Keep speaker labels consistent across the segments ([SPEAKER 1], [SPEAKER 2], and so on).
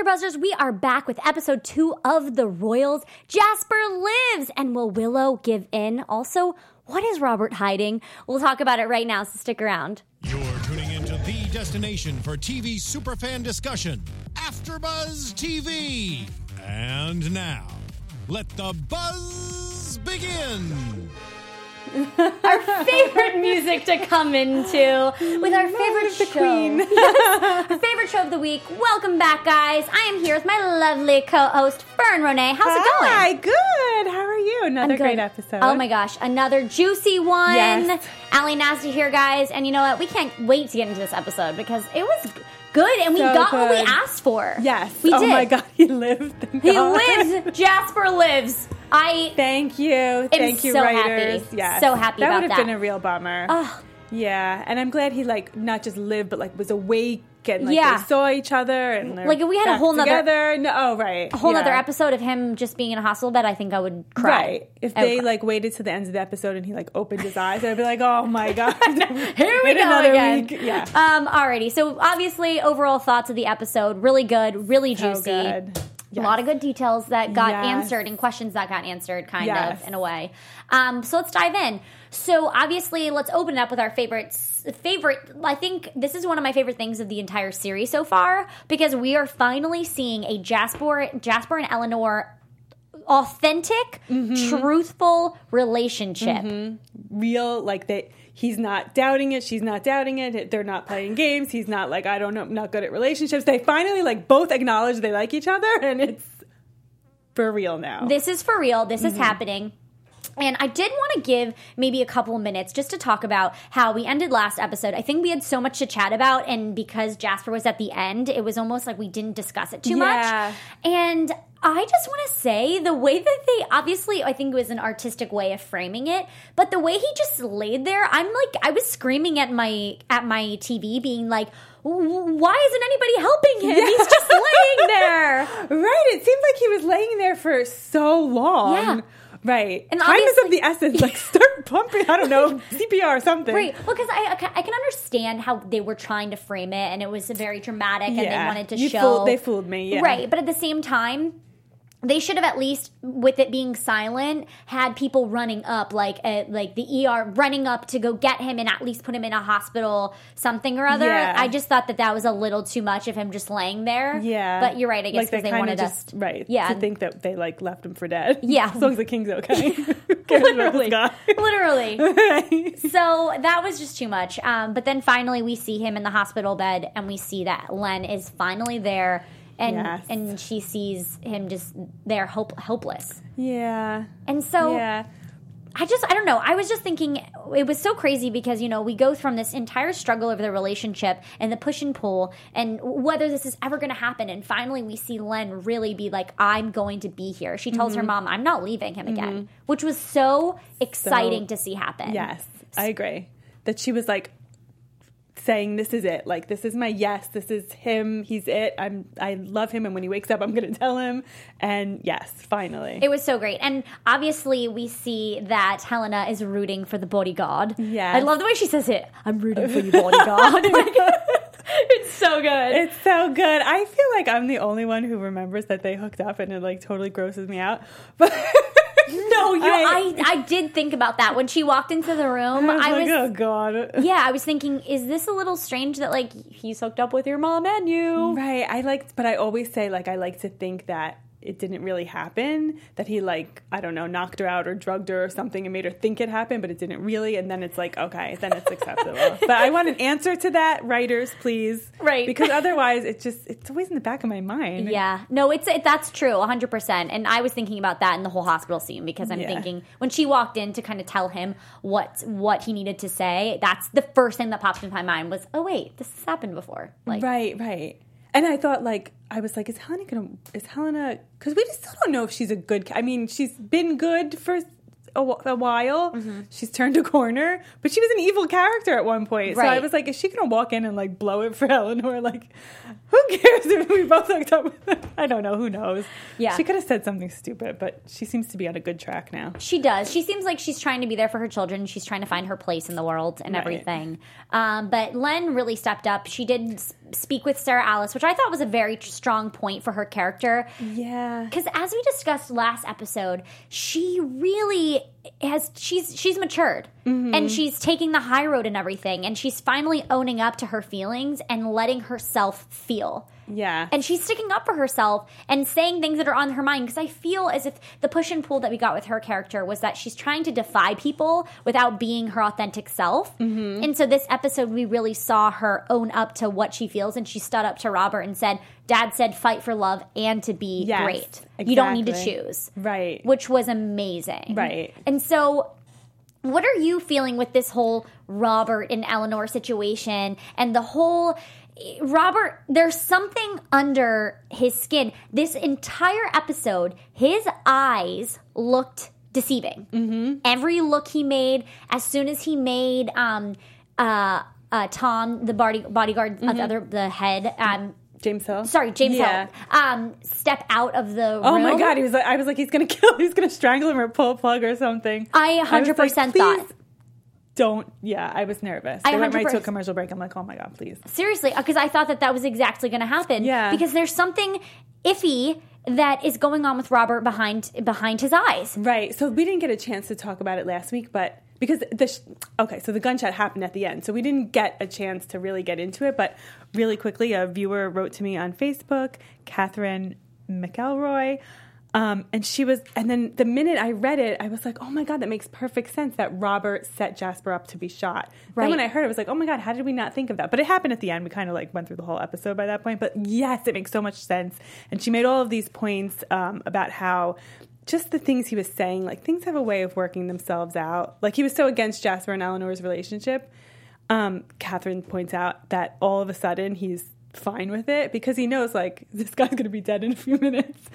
[SPEAKER 1] AfterBuzzers, we are back with episode two of The Royals. Jasper lives, and will Willow give in? Also, what is Robert hiding? We'll talk about it right now, so stick around.
[SPEAKER 2] You're tuning into the destination for TV superfan discussion, AfterBuzz TV. And now, let the buzz begin.
[SPEAKER 1] Our favorite music to come into with our favorite
[SPEAKER 3] the
[SPEAKER 1] show.
[SPEAKER 3] queen.
[SPEAKER 1] Yes, our favorite show of the week. Welcome back, guys. I am here with my lovely co-host Fern Ronay. How's it going?
[SPEAKER 3] Hi, good. How are you? Another great episode.
[SPEAKER 1] Oh my gosh, another juicy one.
[SPEAKER 3] Yes.
[SPEAKER 1] Ally Nasta here, guys. And you know what? We can't wait to get into this episode because it was good and we
[SPEAKER 3] So
[SPEAKER 1] got what we asked for.
[SPEAKER 3] Yes.
[SPEAKER 1] We
[SPEAKER 3] oh
[SPEAKER 1] did.
[SPEAKER 3] my God, he lived.
[SPEAKER 1] He lives. Jasper lives. I.
[SPEAKER 3] Thank you. Thank you,
[SPEAKER 1] so
[SPEAKER 3] writers.
[SPEAKER 1] happy.
[SPEAKER 3] Yes.
[SPEAKER 1] So happy
[SPEAKER 3] that would have
[SPEAKER 1] that.
[SPEAKER 3] been a real bummer.
[SPEAKER 1] Oh,
[SPEAKER 3] Yeah, and I'm glad he like not just lived, but like was awake and like
[SPEAKER 1] Yeah.
[SPEAKER 3] they saw each other and
[SPEAKER 1] Like, if we had a whole nother-
[SPEAKER 3] No, oh right,
[SPEAKER 1] a whole
[SPEAKER 3] yeah.
[SPEAKER 1] nother episode of him just being in a hospital bed. I think I would cry.
[SPEAKER 3] Right. If
[SPEAKER 1] I
[SPEAKER 3] they
[SPEAKER 1] cry.
[SPEAKER 3] like waited to the end of the episode and he like opened his eyes, I'd be like, oh my god,
[SPEAKER 1] Here we go
[SPEAKER 3] another
[SPEAKER 1] again.
[SPEAKER 3] week. Yeah.
[SPEAKER 1] Um. Alrighty. So obviously, overall thoughts of the episode really good, really
[SPEAKER 3] So
[SPEAKER 1] juicy.
[SPEAKER 3] Good.
[SPEAKER 1] A lot of good details that got
[SPEAKER 3] Yes.
[SPEAKER 1] answered and questions that got answered, kind
[SPEAKER 3] Yes.
[SPEAKER 1] of in a way. Um, so let's dive in. So obviously, let's open it up with our favorites. Favorite, I think this is one of my favorite things of the entire series so far because we are finally seeing a Jasper, Jasper and Eleanor authentic,
[SPEAKER 3] Mm-hmm.
[SPEAKER 1] truthful relationship.
[SPEAKER 3] real like they he's not doubting it she's not doubting it they're not playing games he's not like i don't know I'm not good at relationships they finally like both acknowledge they like each other and it's for real now
[SPEAKER 1] This is for real. This
[SPEAKER 3] Mm-hmm.
[SPEAKER 1] is happening. And I did want to give maybe a couple of minutes just to talk about how we ended last episode. I think we had so much to chat about, and because Jasper was at the end, it was almost like we didn't discuss it too
[SPEAKER 3] Yeah.
[SPEAKER 1] much. And I just want to say the way that they obviously, I think it was an artistic way of framing it, but the way he just laid there, I'm like, I was screaming at my at my TV, being like, "Why isn't anybody helping him? He's just laying there."
[SPEAKER 3] right it seemed like he was laying there for so long
[SPEAKER 1] Yeah.
[SPEAKER 3] Right
[SPEAKER 1] And
[SPEAKER 3] time is of the essence like start pumping i don't know cpr or something
[SPEAKER 1] Right. Well, because I, I can understand how they were trying to frame it, and it was very dramatic, and they wanted to
[SPEAKER 3] You
[SPEAKER 1] show.
[SPEAKER 3] fooled- they fooled me, yeah.
[SPEAKER 1] Right. But at the same time, they should have at least, with it being silent, had people running up, like uh, like the ER running up to go get him and at least put him in a hospital, something or other.
[SPEAKER 3] Yeah.
[SPEAKER 1] I just thought that that was a little too much of him just laying there.
[SPEAKER 3] yeah
[SPEAKER 1] But you're right. I guess
[SPEAKER 3] Like,
[SPEAKER 1] because they wanted
[SPEAKER 3] just,
[SPEAKER 1] us.
[SPEAKER 3] right
[SPEAKER 1] Yeah.
[SPEAKER 3] to think that they like left him for dead
[SPEAKER 1] Yeah.
[SPEAKER 3] as long as the king's okay Who cares about this
[SPEAKER 1] Literally. Literally. So that was just too much. Um, but then finally, we see him in the hospital bed, and we see that Len is finally there, and
[SPEAKER 3] Yes.
[SPEAKER 1] and she sees him just there, helpless.
[SPEAKER 3] yeah
[SPEAKER 1] And so
[SPEAKER 3] yeah
[SPEAKER 1] I just I don't know. I was just thinking it was so crazy because you know we go from this entire struggle over the relationship and the push and pull and whether this is ever going to happen. And finally, we see Len really be like, "I'm going to be here." She tells
[SPEAKER 3] Mm-hmm.
[SPEAKER 1] her mom, "I'm not leaving him again," which was so exciting to see happen.
[SPEAKER 3] Yes, I agree. That she was like saying, "This is it. Like this is my yes. This is him. He's it. I'm. I love him. And when he wakes up, I'm going to tell him." And yes, finally.
[SPEAKER 1] It was so great. And obviously, we see that Helena is rooting for the bodyguard.
[SPEAKER 3] yeah
[SPEAKER 1] I love the way she says it. I'm rooting for you, bodyguard. It's so good.
[SPEAKER 3] it's so good. I feel like I'm the only one who remembers that they hooked up, and it like totally grosses me out. But
[SPEAKER 1] no, oh, you, I,
[SPEAKER 3] I-
[SPEAKER 1] I, did think about that when she walked into the room.
[SPEAKER 3] Oh I was
[SPEAKER 1] I
[SPEAKER 3] like,
[SPEAKER 1] was,
[SPEAKER 3] oh god.
[SPEAKER 1] yeah, I was thinking, is this a little strange that like he's hooked up with your mom and you?
[SPEAKER 3] Right. I like, but I always say like I like to think that it didn't really happen. That he like I don't know knocked her out or drugged her or something and made her think it happened, but it didn't really. And then it's like okay, then it's acceptable. but I want an answer to that, writers, please.
[SPEAKER 1] Right.
[SPEAKER 3] Because otherwise, it just it's always in the back of my mind.
[SPEAKER 1] Yeah, no, it's it, that's true, 100%. And I was thinking about that in the whole hospital scene because I'm
[SPEAKER 3] Yeah.
[SPEAKER 1] thinking when she walked in to kind of tell him what what he needed to say, that's the first thing that popped into my mind was, "Oh wait, this has happened before." Like
[SPEAKER 3] Right. Right. And I thought like I was like, is Helena gonna? Is Helena? Because we just still don't know if she's a good. I mean, she's been good for a, a while.
[SPEAKER 1] Mm-hmm.
[SPEAKER 3] She's turned a corner, but she was an evil character at one point. So I was like, is she gonna walk in and like blow it for Eleanor? Like, Who cares if we both hooked up with her? I don't know. Who knows?
[SPEAKER 1] Yeah.
[SPEAKER 3] She could have said something stupid, but she seems to be on a good track now.
[SPEAKER 1] She does. She seems like she's trying to be there for her children. She's trying to find her place in the world and
[SPEAKER 3] Right.
[SPEAKER 1] everything. Um, but Len really stepped up. She did speak with Sarah Alice, which I thought was a very strong point for her character.
[SPEAKER 3] Yeah.
[SPEAKER 1] Because as we discussed last episode, she really has she's she's matured
[SPEAKER 3] Mm-hmm.
[SPEAKER 1] and she's taking the high road and everything, and she's finally owning up to her feelings and letting herself feel.
[SPEAKER 3] Yeah.
[SPEAKER 1] And she's sticking up for herself and saying things that are on her mind. Because I feel as if the push and pull that we got with her character was that she's trying to defy people without being her authentic self.
[SPEAKER 3] Mm-hmm.
[SPEAKER 1] And so this episode, we really saw her own up to what she feels. And she stood up to Robert and said, Dad said, fight for love and to be
[SPEAKER 3] Yes,
[SPEAKER 1] great. You don't need to choose.
[SPEAKER 3] Right.
[SPEAKER 1] Which was amazing.
[SPEAKER 3] Right.
[SPEAKER 1] And so what are you feeling with this whole Robert and Eleanor situation and the whole Robert there's something under his skin this entire episode his eyes looked deceiving mm-hmm. every look he made as soon as he made um uh uh Tom the body bodyguard of the other the head um
[SPEAKER 3] James Hill.
[SPEAKER 1] sorry James
[SPEAKER 3] Yeah.
[SPEAKER 1] Hill um step out of the room.
[SPEAKER 3] Oh my god, he was like, I was like, he's gonna kill, he's gonna strangle him or pull a plug or something.
[SPEAKER 1] I
[SPEAKER 3] was like,
[SPEAKER 1] 100%
[SPEAKER 3] "Please
[SPEAKER 1] thought
[SPEAKER 3] Don't. Yeah, I was nervous.
[SPEAKER 1] I
[SPEAKER 3] They went right to a commercial break. I'm like, oh my god, please.
[SPEAKER 1] Seriously, uh, because I thought that that was exactly going to happen.
[SPEAKER 3] Yeah.
[SPEAKER 1] Because there's something iffy that is going on with Robert behind behind his eyes.
[SPEAKER 3] Right. So we didn't get a chance to talk about it last week, but because the sh- okay, so the gunshot happened at the end, so we didn't get a chance to really get into it. But really quickly, a viewer wrote to me on Facebook, Catherine McElroy. Um, and she was, and then the minute I read it, I was like, oh my God, that makes perfect sense that Robert set Jasper up to be shot.
[SPEAKER 1] Right.
[SPEAKER 3] Then when I heard it, I was like, oh my God, how did we not think of that? But it happened at the end. We kind of like went through the whole episode by that point. But yes, it makes so much sense. And she made all of these points um, about how just the things he was saying, like things have a way of working themselves out. Like he was so against Jasper and Eleanor's relationship. Um, Catherine points out that all of a sudden he's fine with it because he knows like this guy's going to be dead in a few minutes,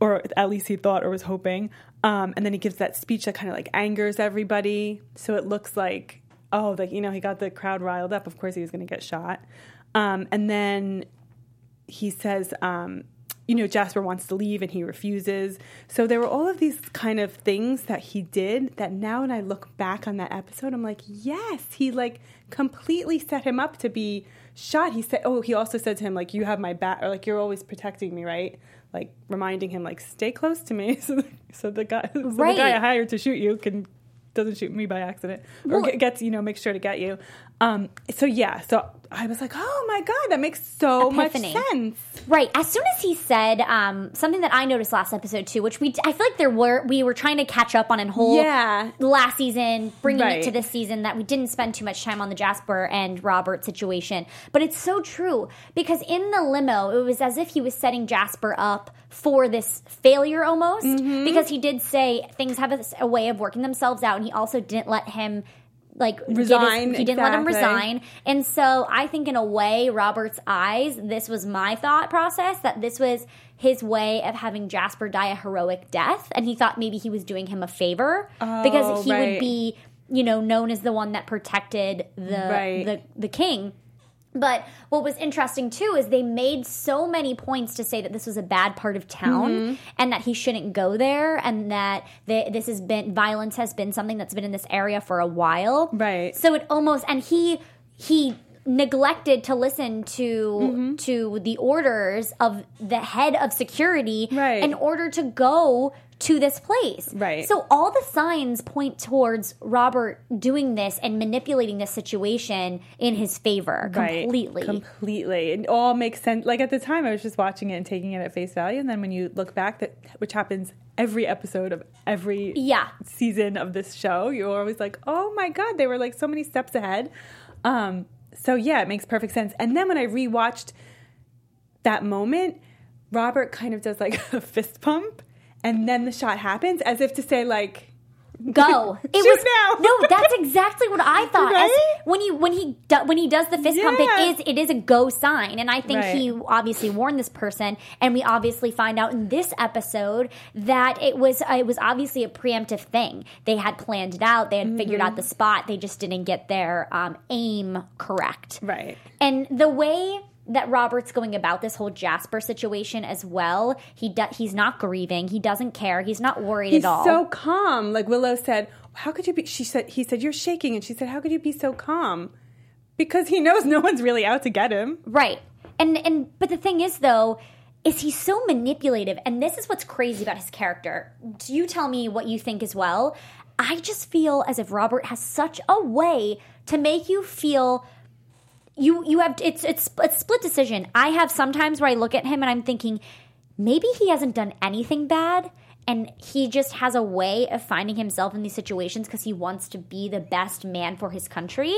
[SPEAKER 3] or at least he thought or was hoping. Um, and then he gives that speech that kind of like angers everybody, so it looks like oh, like you know he got the crowd riled up. Of course he was going to get shot. Um, and then he says, um, you know, Jasper wants to leave and he refuses. So there were all of these kind of things that he did that now when I look back on that episode, I'm like, yes, he like completely set him up to be shot. He said, oh, he also said to him, like, you have my back, or like, you're always protecting me, right? Like reminding him, like, stay close to me. So the, so the guy, so the guy I hired to shoot you can doesn't shoot me by accident or
[SPEAKER 1] Well-
[SPEAKER 3] get- gets you know makes sure to get you. Um, so yeah, so I was like, oh my god, that makes so
[SPEAKER 1] Epiphany.
[SPEAKER 3] much sense.
[SPEAKER 1] Right. As soon as he said um, something that I noticed last episode too, which we I feel like there were we were trying to catch up on in whole
[SPEAKER 3] Yeah.
[SPEAKER 1] last season, bringing it to this season that we didn't spend too much time on the Jasper and Robert situation. But it's so true because in the limo, it was as if he was setting Jasper up for this failure almost
[SPEAKER 3] Mm-hmm.
[SPEAKER 1] because he did say things have a, a way of working themselves out, and he also didn't let him. Like get his-
[SPEAKER 3] Resign,
[SPEAKER 1] he didn't let him resign, and so I think, in a way, Robert's eyes, this was my thought process that this was his way of having Jasper die a heroic death. And he thought maybe he was doing him a favor because
[SPEAKER 3] Oh,
[SPEAKER 1] he would be, you know, known as the one that protected the,
[SPEAKER 3] Right.
[SPEAKER 1] the, the king. But what was interesting too is they made so many points to say that this was a bad part of town
[SPEAKER 3] Mm-hmm.
[SPEAKER 1] and that he shouldn't go there and that th- this has been violence has been something that's been in this area for a while.
[SPEAKER 3] Right.
[SPEAKER 1] So it almost and he he neglected to listen to
[SPEAKER 3] Mm-hmm.
[SPEAKER 1] to the orders of the head of security
[SPEAKER 3] Right.
[SPEAKER 1] in order to go to this place.
[SPEAKER 3] Right.
[SPEAKER 1] So all the signs point towards Robert doing this and manipulating this situation in his favor
[SPEAKER 3] Right.
[SPEAKER 1] completely.
[SPEAKER 3] completely. It all makes sense. Like at the time, I was just watching it and taking it at face value, and then when you look back, that which happens every episode of every
[SPEAKER 1] Yeah.
[SPEAKER 3] season of this show, you're always like, oh my god, they were like so many steps ahead. Um, so yeah, it makes perfect sense. And then when I rewatched that moment, Robert kind of does like a fist pump, and then the shot happens as if to say like.
[SPEAKER 1] Go. It was
[SPEAKER 3] now.
[SPEAKER 1] no. That's exactly what I thought. As- when you when he do, when he does the fist pump, it is it is a go sign, and I think
[SPEAKER 3] Right.
[SPEAKER 1] he obviously warned this person, and we obviously find out in this episode that it was uh, it was obviously a preemptive thing. They had planned it out. They had figured
[SPEAKER 3] Mm-hmm.
[SPEAKER 1] out the spot. They just didn't get their um, aim correct.
[SPEAKER 3] Right.
[SPEAKER 1] And the way that Robert's going about this whole Jasper situation as well. He do, he's not grieving. He doesn't care. He's not worried
[SPEAKER 3] He's
[SPEAKER 1] at all.
[SPEAKER 3] He's so calm. Like Willow said, "How could you be?" She said, "He said you're shaking," and she said, "How could you be so calm?" Because he knows no one's really out to get him.
[SPEAKER 1] Right. And and but the thing is though, is he's so manipulative and this is what's crazy about his character. Do you tell me what you think as well? I just feel as if Robert has such a way to make you feel you you have it's it's a split decision. I have sometimes where I look at him and I'm thinking maybe he hasn't done anything bad and he just has a way of finding himself in these situations because he wants to be the best man for his country.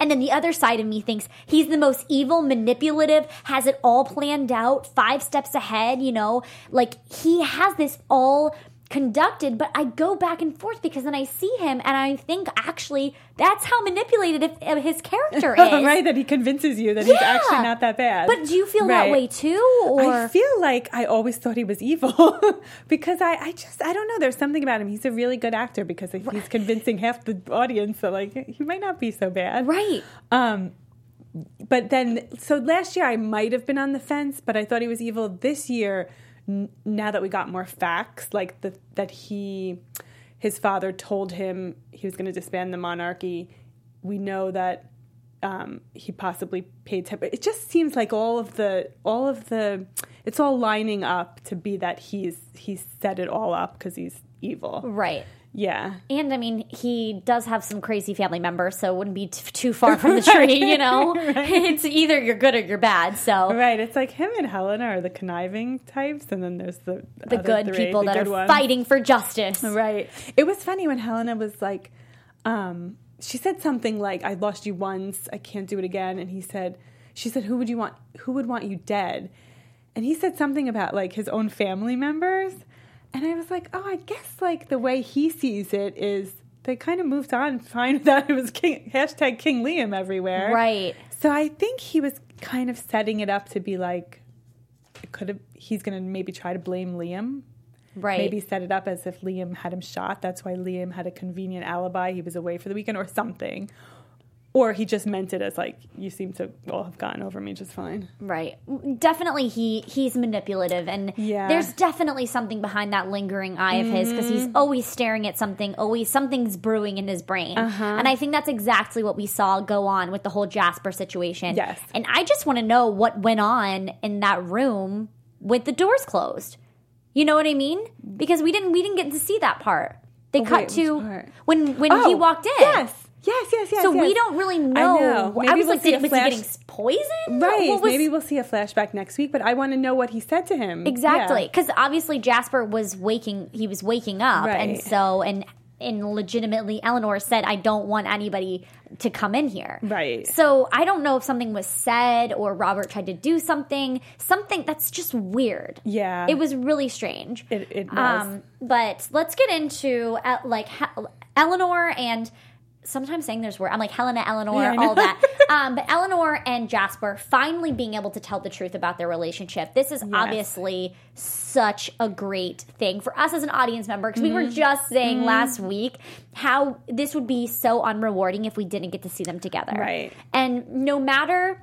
[SPEAKER 1] And then the other side of me thinks he's the most evil, manipulative, has it all planned out, five steps ahead, you know? Like he has this all conducted, but I go back and forth because then I see him and I think actually that's how manipulated his character is.
[SPEAKER 3] right, that he convinces you that he's actually not that bad.
[SPEAKER 1] But do you feel that way too? Or
[SPEAKER 3] I feel like I always thought he was evil because I, I just I don't know. There's something about him. He's a really good actor because he's convincing half the audience that like he might not be so bad.
[SPEAKER 1] right.
[SPEAKER 3] Um, but then so last year I might have been on the fence, but I thought he was evil. This year, n- now that we got more facts, like the that he his father told him he was going to disband the monarchy. We know that um, he possibly paid. It just seems like all of the all of the it's all lining up to be that he's he's set it all up because he's evil.
[SPEAKER 1] Right.
[SPEAKER 3] Yeah.
[SPEAKER 1] And I mean, he does have some crazy family members, so it wouldn't be t- too far from the tree, you know? It's either you're good or you're bad. So
[SPEAKER 3] Right, it's like him and Helena are the conniving types, and then there's the
[SPEAKER 1] the good
[SPEAKER 3] three,
[SPEAKER 1] people
[SPEAKER 3] the
[SPEAKER 1] that
[SPEAKER 3] good
[SPEAKER 1] are
[SPEAKER 3] ones.
[SPEAKER 1] fighting for justice.
[SPEAKER 3] Right. It was funny when Helena was like, um, she said something like, "I lost you once, I can't do it again," and he said, "She said, who would you want? Who would want you dead?" And he said something about like his own family members, and I was like, "Oh, I guess like the way he sees it is." They kind of moved on, find that it was King, hashtag King Liam everywhere.
[SPEAKER 1] Right.
[SPEAKER 3] So I think he was kind of setting it up to be like, it could have. He's going to maybe try to blame Liam.
[SPEAKER 1] Right.
[SPEAKER 3] Maybe set it up as if Liam had him shot. That's why Liam had a convenient alibi. He was away for the weekend or something. Or he just meant it as like, you seem to all have gotten over me just fine.
[SPEAKER 1] Right. Definitely he he's manipulative and
[SPEAKER 3] Yeah.
[SPEAKER 1] there's definitely something behind that lingering eye of his because he's
[SPEAKER 3] Mm-hmm.
[SPEAKER 1] always staring at something, always something's brewing in his brain.
[SPEAKER 3] Uh-huh.
[SPEAKER 1] And I think that's exactly what we saw go on with the whole Jasper situation.
[SPEAKER 3] Yes.
[SPEAKER 1] And I just want to know what went on in that room with the doors closed. You know what I mean? Because we didn't we didn't get to see that part. They
[SPEAKER 3] Oh,
[SPEAKER 1] cut
[SPEAKER 3] wait,
[SPEAKER 1] to
[SPEAKER 3] part?
[SPEAKER 1] when when he
[SPEAKER 3] Oh,
[SPEAKER 1] walked in.
[SPEAKER 3] Yes. Yes, yes, yes.
[SPEAKER 1] So we don't really
[SPEAKER 3] I
[SPEAKER 1] know.
[SPEAKER 3] know.
[SPEAKER 1] I,
[SPEAKER 3] Maybe
[SPEAKER 1] was
[SPEAKER 3] we'll
[SPEAKER 1] like,
[SPEAKER 3] see
[SPEAKER 1] did, was
[SPEAKER 3] flash-
[SPEAKER 1] he getting poisoned?
[SPEAKER 3] Right.
[SPEAKER 1] Was-
[SPEAKER 3] Maybe we'll see a flashback next week, but I want to know what he said to him.
[SPEAKER 1] Exactly,
[SPEAKER 3] Yeah.
[SPEAKER 1] because obviously Jasper was waking. He was waking up, and so and and legitimately, Eleanor said, "I don't want anybody to come in here."
[SPEAKER 3] Right.
[SPEAKER 1] So I don't know if something was said or Robert tried to do something. Something that's just weird.
[SPEAKER 3] Yeah.
[SPEAKER 1] it was really strange.
[SPEAKER 3] It- it was.
[SPEAKER 1] Um, but let's get into uh, like He- Eleanor and. Sometimes saying there's word, I'm like Helena, Eleanor,
[SPEAKER 3] Yeah,
[SPEAKER 1] all that. um, but Eleanor and Jasper finally being able to tell the truth about their relationship. This is obviously such a great thing for us as an audience member because we were
[SPEAKER 3] Mm-hmm.
[SPEAKER 1] just saying last week how this would be so unrewarding if we didn't get to see them together.
[SPEAKER 3] Right.
[SPEAKER 1] And no matter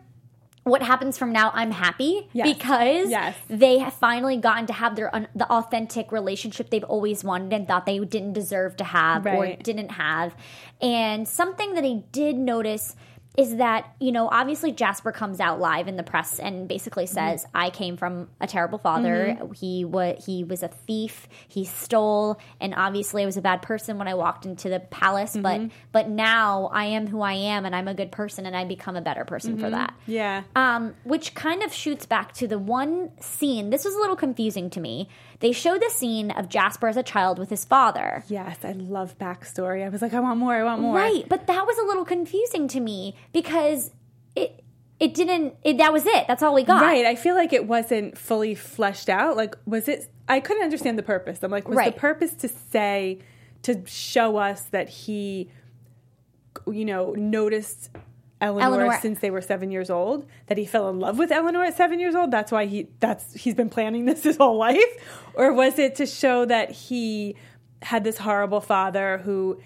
[SPEAKER 1] what happens from now, I'm happy
[SPEAKER 3] Yes.
[SPEAKER 1] because
[SPEAKER 3] Yes.
[SPEAKER 1] they have finally gotten to have their un- the authentic relationship they've always wanted and thought they didn't deserve to have or didn't have. And something that I did notice is that you know obviously Jasper comes out live in the press and basically mm-hmm. says I came from a terrible father. Mm-hmm. He was he was a thief. He stole and obviously I was a bad person when I walked into the palace, but mm-hmm. but now I am who I am and I'm a good person and I become a better person for that.
[SPEAKER 3] Yeah.
[SPEAKER 1] Um, which kind of shoots back to the one scene. This was a little confusing to me. They showed the scene of Jasper as a child with his father.
[SPEAKER 3] Yes, I love backstory. I was like, I want more. I want more.
[SPEAKER 1] Right, but that was a little confusing to me because it it didn't it, that was it. That's all we got.
[SPEAKER 3] Right. I feel like it wasn't fully fleshed out. Like, was it? I couldn't understand the purpose. I'm like, was
[SPEAKER 1] Right.
[SPEAKER 3] the purpose to say, to show us that he, you know, noticed Eleanor,
[SPEAKER 1] Eleanor-
[SPEAKER 3] since they were seven years old, that he fell in love with Eleanor at seven years old? That's why he, that's, he's been planning this his whole life? Or was it to show that he had this horrible father who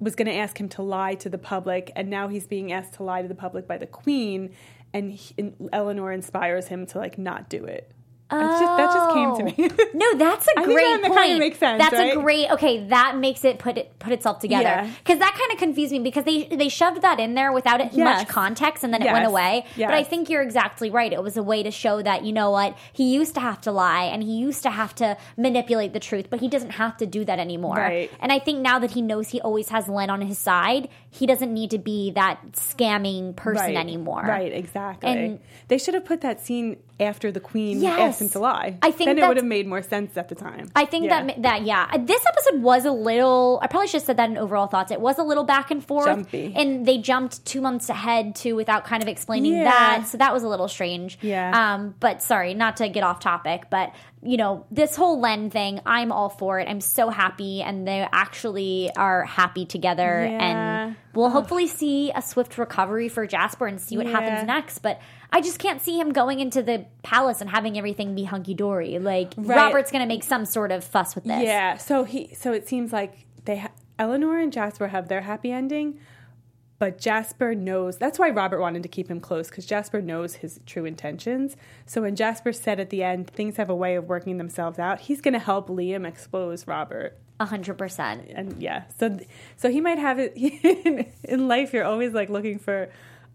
[SPEAKER 3] was going to ask him to lie to the public, and now he's being asked to lie to the public by the queen, and, he, and Eleanor inspires him to like not do it. It's just, that just came to oh. me.
[SPEAKER 1] Oh. No, that's a
[SPEAKER 3] I think
[SPEAKER 1] great
[SPEAKER 3] that
[SPEAKER 1] point.
[SPEAKER 3] kinda makes sense,
[SPEAKER 1] That's
[SPEAKER 3] right?
[SPEAKER 1] a great. Okay, that makes it put it put itself together.
[SPEAKER 3] Yeah.
[SPEAKER 1] Because that kind of confused me because they they shoved that in there without it
[SPEAKER 3] Yes.
[SPEAKER 1] much context and then it went away.
[SPEAKER 3] Yes.
[SPEAKER 1] But I think you're exactly right. It was a way to show that you know what he used to have to lie and he used to have to manipulate the truth, but he doesn't have to do that anymore.
[SPEAKER 3] Right.
[SPEAKER 1] And I think now that he knows he always has Len on his side, he doesn't need to be that scamming person
[SPEAKER 3] right.
[SPEAKER 1] anymore.
[SPEAKER 3] Right, exactly.
[SPEAKER 1] And-
[SPEAKER 3] they should have put that scene after the queen
[SPEAKER 1] Yes.
[SPEAKER 3] Him to lie.
[SPEAKER 1] I think
[SPEAKER 3] then it would have made more sense at the time.
[SPEAKER 1] I think
[SPEAKER 3] Yeah.
[SPEAKER 1] that that yeah, Uh, this episode was a little. I probably should have said that in overall thoughts. It was a little back and forth,
[SPEAKER 3] Jumpy.
[SPEAKER 1] and they jumped two months ahead too without kind of explaining
[SPEAKER 3] Yeah.
[SPEAKER 1] that. So that was a little strange.
[SPEAKER 3] Yeah.
[SPEAKER 1] Um. But sorry, not to get off topic, but you know this whole Len thing. I'm all for it. I'm so happy, and they actually are happy together,
[SPEAKER 3] Yeah.
[SPEAKER 1] and we'll hopefully see a swift recovery for Jasper and see what
[SPEAKER 3] Yeah.
[SPEAKER 1] happens next. But. I just can't see him going into the palace and having everything be hunky dory. Like
[SPEAKER 3] Right.
[SPEAKER 1] Robert's going to make some sort of fuss with this.
[SPEAKER 3] Yeah, so he so it seems like they ha- Eleanor and Jasper have their happy ending, but Jasper knows that's why Robert wanted to keep him close because Jasper knows his true intentions. So when Jasper said at the end things have a way of working themselves out, he's going to help Liam expose Robert.
[SPEAKER 1] A hundred percent.
[SPEAKER 3] And yeah, so so he might have it in life. You're always like looking for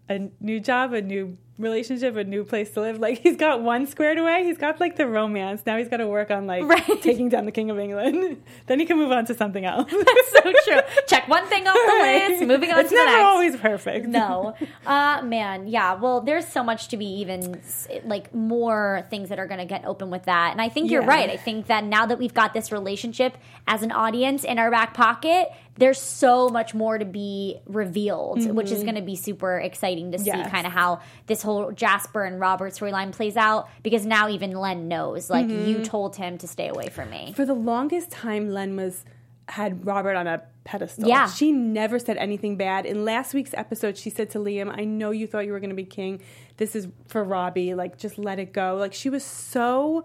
[SPEAKER 3] a new job, a new relationship, a new place to live. Like he's got one squared away. He's got like the romance. Now he's got to work on like
[SPEAKER 1] Right.
[SPEAKER 3] taking down the king of England. then he can move on to something else.
[SPEAKER 1] That's so true. Check one thing off the list. Moving on
[SPEAKER 3] it's
[SPEAKER 1] to the next.
[SPEAKER 3] always perfect.
[SPEAKER 1] no, uh, man, yeah. Well, there's so much to be even like more things that are going to get open with that, and I think you're
[SPEAKER 3] Yeah.
[SPEAKER 1] right. I think that now that we've got this relationship as an audience in our back pocket, there's so much more to be revealed, which is going to be super exciting to see
[SPEAKER 3] Mm-hmm. Yes.
[SPEAKER 1] kind of how this whole Jasper and Robert storyline plays out. Because now even Len knows, like
[SPEAKER 3] Mm-hmm.
[SPEAKER 1] you told him to stay away from me.
[SPEAKER 3] For the longest time, Len was had Robert on a pedestal.
[SPEAKER 1] Yeah.
[SPEAKER 3] She never said anything bad. In last week's episode, she said to Liam, I know you thought you were going to be king. This is for Robbie. Like, just let it go. Like, she was so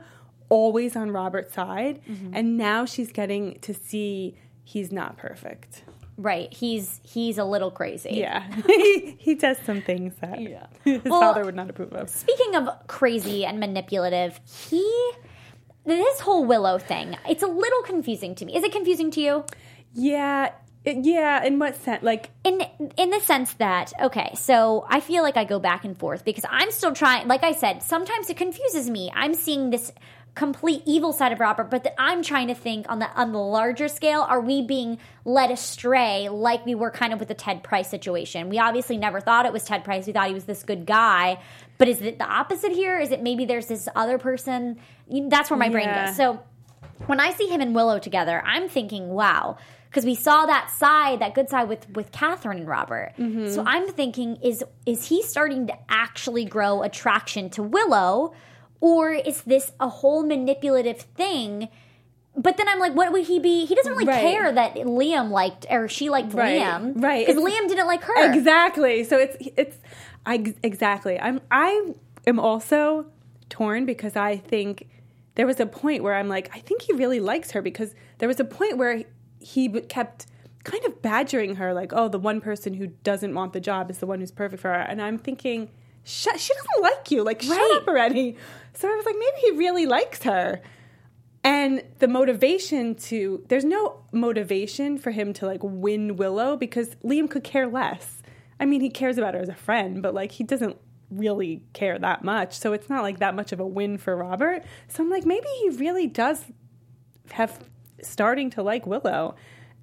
[SPEAKER 3] always on Robert's side.
[SPEAKER 1] Mm-hmm.
[SPEAKER 3] And now she's getting to see he's not perfect.
[SPEAKER 1] Right? He's he's a little crazy.
[SPEAKER 3] Yeah. he, he does some things that
[SPEAKER 1] Yeah.
[SPEAKER 3] his
[SPEAKER 1] Well,
[SPEAKER 3] father would not approve of.
[SPEAKER 1] Speaking of crazy and manipulative, he this whole Willow thing, it's a little confusing to me. Is it confusing to you?
[SPEAKER 3] Yeah. Yeah. In what sense? Like,
[SPEAKER 1] In in the sense that okay, so I feel like I go back and forth because I'm still trying like I said, sometimes it confuses me. I'm seeing this complete evil side of Robert, but that I'm trying to think on the on the larger scale, are we being led astray like we were kind of with the Ted Pryce situation? We obviously never thought it was Ted Pryce. We thought he was this good guy. But is it the opposite here? Is it maybe there's this other person? That's where my brain goes. So when I see him and Willow together, I'm thinking, wow, because we saw that side, that good side with with Catherine and Robert.
[SPEAKER 3] Mm-hmm.
[SPEAKER 1] So I'm thinking, is is he starting to actually grow attraction to Willow, or is this a whole manipulative thing? But then I'm like, what would he be? He doesn't really
[SPEAKER 3] Right.
[SPEAKER 1] care that Liam liked or she liked
[SPEAKER 3] Right,
[SPEAKER 1] Liam,
[SPEAKER 3] right.
[SPEAKER 1] Because Liam didn't like her.
[SPEAKER 3] Exactly. So it's it's I exactly. I'm I am also torn because I think there was a point where I'm like I think he really likes her because there was a point where he kept kind of badgering her like oh the one person who doesn't want the job is the one who's perfect for her and I'm thinking shut she doesn't like you like shut up already. So I was like maybe he really likes her. And the motivation to there's no motivation for him to like win Willow because Liam could care less. I mean, he cares about her as a friend, but like he doesn't really care that much. So it's not like that much of a win for Robert. So I'm like maybe he really does have starting to like Willow.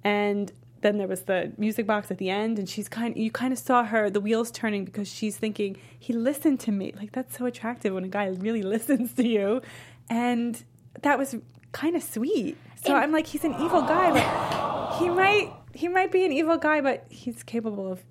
[SPEAKER 3] And then there was the music box at the end and she's kind you kind of saw her the wheels turning because she's thinking he listened to me. Like that's so attractive when a guy really listens to you. And that was kind of sweet. So I'm like he's an evil guy, but he might he might be an evil guy, but he's capable of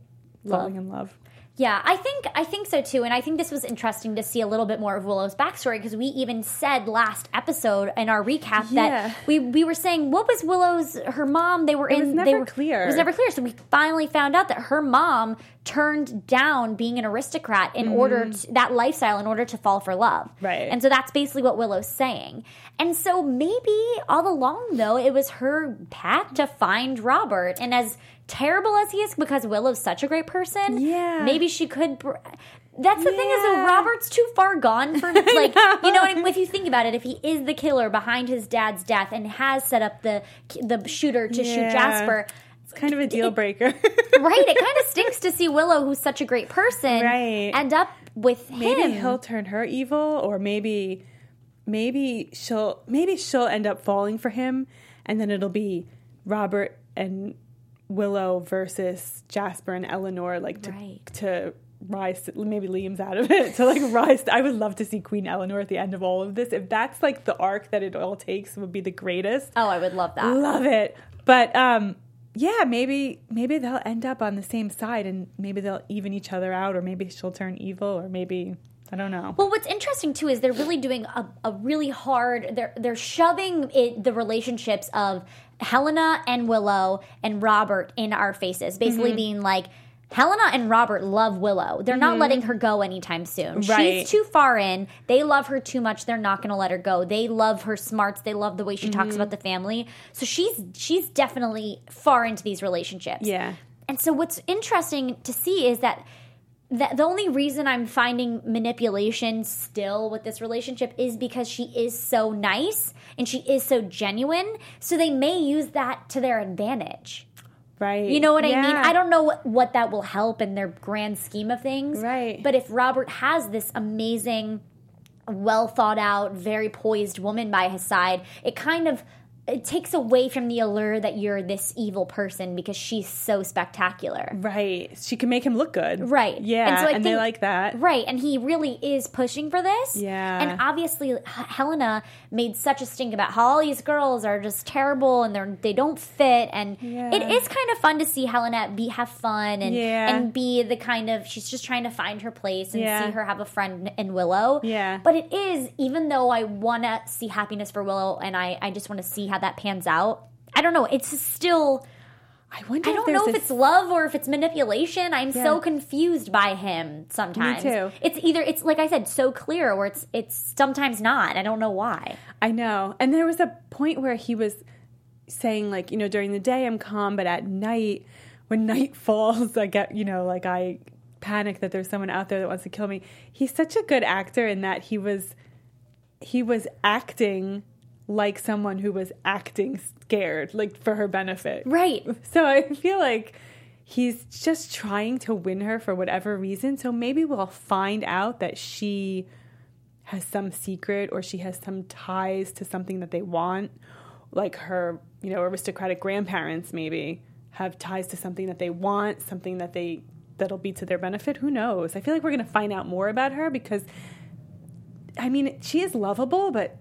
[SPEAKER 3] falling in love.
[SPEAKER 1] Yeah, I think I think so too, and I think this was interesting to see a little bit more of Willow's backstory because we even said last episode in our recap
[SPEAKER 3] Yeah.
[SPEAKER 1] that we we were saying what was Willow's her mom they were
[SPEAKER 3] It
[SPEAKER 1] in they were
[SPEAKER 3] clear.
[SPEAKER 1] it was never clear so we finally found out that her mom turned down being an aristocrat in mm-hmm. order to, that lifestyle in order to fall for love.
[SPEAKER 3] Right.
[SPEAKER 1] And so that's basically what Willow's saying. And so maybe all along though it was her path to find Robert and as terrible as he is because Willow's such a great person,
[SPEAKER 3] Yeah.
[SPEAKER 1] maybe she could br- that's the thing is that Robert's too far gone for like
[SPEAKER 3] know.
[SPEAKER 1] you know if you think about it if he is the killer behind his dad's death and has set up the the shooter to shoot Jasper
[SPEAKER 3] It's kind of a deal breaker.
[SPEAKER 1] right it kind of stinks to see Willow who's such a great person
[SPEAKER 3] Right.
[SPEAKER 1] end up with him.
[SPEAKER 3] maybe he'll turn her evil or maybe maybe she'll maybe she'll end up falling for him and then it'll be Robert and Willow versus Jasper and Eleanor like to
[SPEAKER 1] Right.
[SPEAKER 3] to rise to, maybe Liam's out of it to like rise I would love to see Queen Eleanor at the end of all of this if that's like the arc that it all takes would be the greatest
[SPEAKER 1] oh I would love that
[SPEAKER 3] love it but um yeah maybe maybe they'll end up on the same side and maybe they'll even each other out or maybe she'll turn evil or maybe i don't know
[SPEAKER 1] Well, what's interesting too is they're really doing a, a really hard. They're they're shoving it, the relationships of Helena and Willow and Robert in our faces, basically
[SPEAKER 3] Mm-hmm.
[SPEAKER 1] being like. Helena and Robert love Willow. They're not letting her go anytime soon.
[SPEAKER 3] Mm-hmm. Right.
[SPEAKER 1] She's too far in. They love her too much. They're not going to let her go. They love her smarts. They love the way she
[SPEAKER 3] Mm-hmm.
[SPEAKER 1] talks about the family. So she's she's definitely far into these relationships.
[SPEAKER 3] yeah
[SPEAKER 1] And so what's interesting to see is that that the only reason I'm finding manipulation still with this relationship is because she is so nice and she is so genuine. So they may use that to their advantage.
[SPEAKER 3] Right
[SPEAKER 1] You know what I mean? I don't know what, what that will help in their grand scheme of things.
[SPEAKER 3] Right.
[SPEAKER 1] But if Robert has this amazing, well thought out, very poised woman by his side, it kind of it takes away from the allure that you're this evil person because she's so spectacular.
[SPEAKER 3] right she can make him look good
[SPEAKER 1] Right.
[SPEAKER 3] yeah
[SPEAKER 1] And
[SPEAKER 3] and,
[SPEAKER 1] so I
[SPEAKER 3] they
[SPEAKER 1] think-
[SPEAKER 3] like that
[SPEAKER 1] Right, and he really is pushing for this.
[SPEAKER 3] Yeah.
[SPEAKER 1] And obviously H- Helena made such a stink about how all these girls are just terrible and they're they don't fit and
[SPEAKER 3] Yeah.
[SPEAKER 1] it is kind of fun to see Helena be have fun and
[SPEAKER 3] Yeah.
[SPEAKER 1] and be the kind of she's just trying to find her place and
[SPEAKER 3] Yeah.
[SPEAKER 1] see her have a friend in Willow.
[SPEAKER 3] Yeah.
[SPEAKER 1] But it is even though I want to see happiness for Willow and I I just want to see how that pans out. I don't know. It's still
[SPEAKER 3] i wonder
[SPEAKER 1] I don't know if it's love or if it's manipulation. I'm so confused by him sometimes.
[SPEAKER 3] too.
[SPEAKER 1] It's either it's like I said, so clear, or it's it's sometimes not. I don't know why.
[SPEAKER 3] I know. And there was a point where he was saying, like, you know, during the day I'm calm, but at night, when night falls, I get, you know, like I panic that there's someone out there that wants to kill me. He's such a good actor in that he was he was acting like someone who was acting scared, like for her benefit.
[SPEAKER 1] Right.
[SPEAKER 3] So I feel like he's just trying to win her for whatever reason. So maybe we'll find out that she has some secret or she has some ties to something that they want. Like her, you know, aristocratic grandparents maybe have ties to something that they want, something that they that'll be to their benefit. Who knows? I feel like we're going to find out more about her because I mean, she is lovable, but